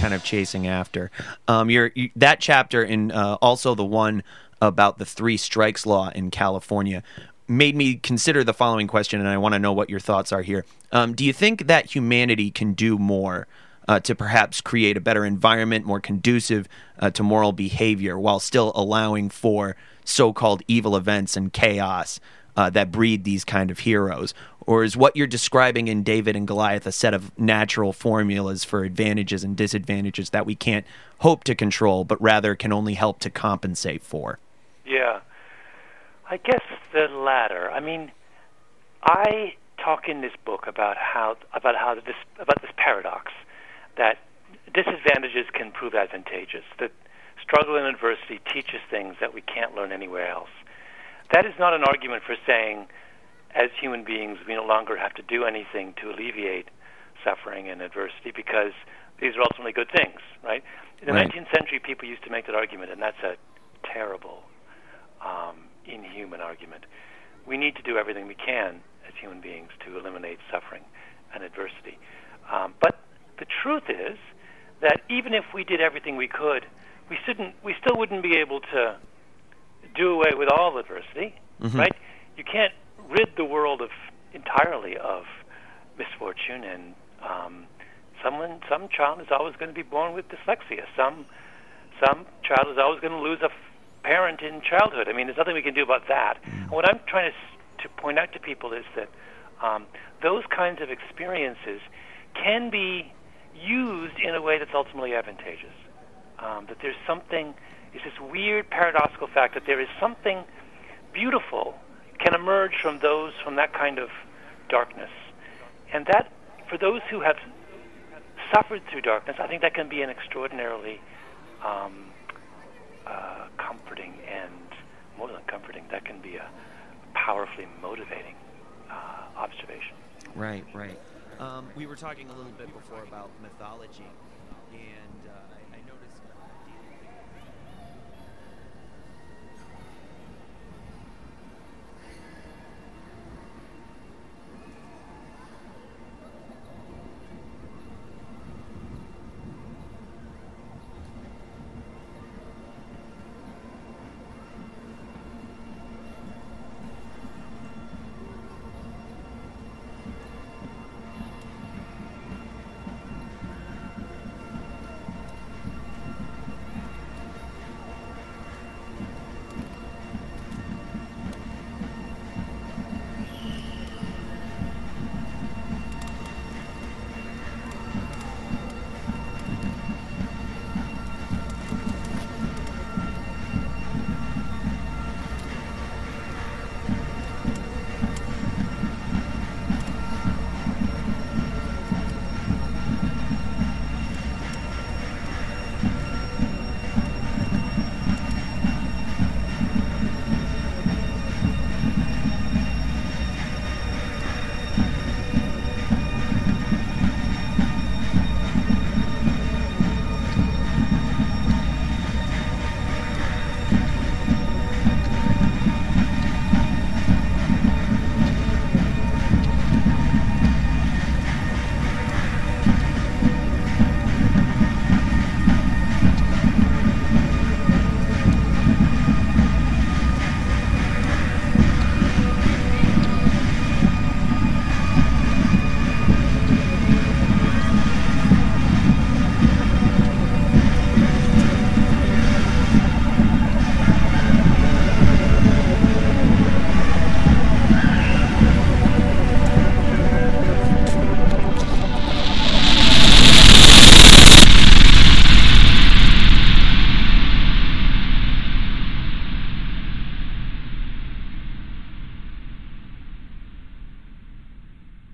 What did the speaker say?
kind of chasing after. Um, you, that chapter in uh, also the one about the three strikes law in California made me consider the following question, and I want to know what your thoughts are here. Um, do you think that humanity can do more uh, to perhaps create a better environment, more conducive uh, to moral behavior, while still allowing for so-called evil events and chaos uh, that breed these kind of heroes? Or is what you're describing in David and Goliath a set of natural formulas for advantages and disadvantages that we can't hope to control, but rather can only help to compensate for? I guess the latter. I mean, I talk in this book about how about how this about this paradox that disadvantages can prove advantageous. That struggle and adversity teaches things that we can't learn anywhere else. That is not an argument for saying, as human beings, we no longer have to do anything to alleviate suffering and adversity because these are ultimately good things, right? In the Right. 19th century, people used to make that argument, and that's a terrible um, inhuman argument. We need to do everything we can as human beings to eliminate suffering and adversity. Um, but the truth is that even if we did everything we could, we shouldn't. We still wouldn't be able to do away with all adversity, right? You can't rid the world of entirely of misfortune, and um, someone, some child is always going to be born with dyslexia. Some, some child is always going to lose a parent in childhood. I mean, there's nothing we can do about that. And what I'm trying to to point out to people is that um, those kinds of experiences can be used in a way that's ultimately advantageous. Um, that there's something, it's this weird paradoxical fact that there is something beautiful can emerge from those from that kind of darkness, and that for those who have suffered through darkness, I think that can be an extraordinarily um, uh, comforting and more than comforting. That can be a powerfully motivating uh, observation. Right, right. Um, we were talking a little bit before about mythology, and uh,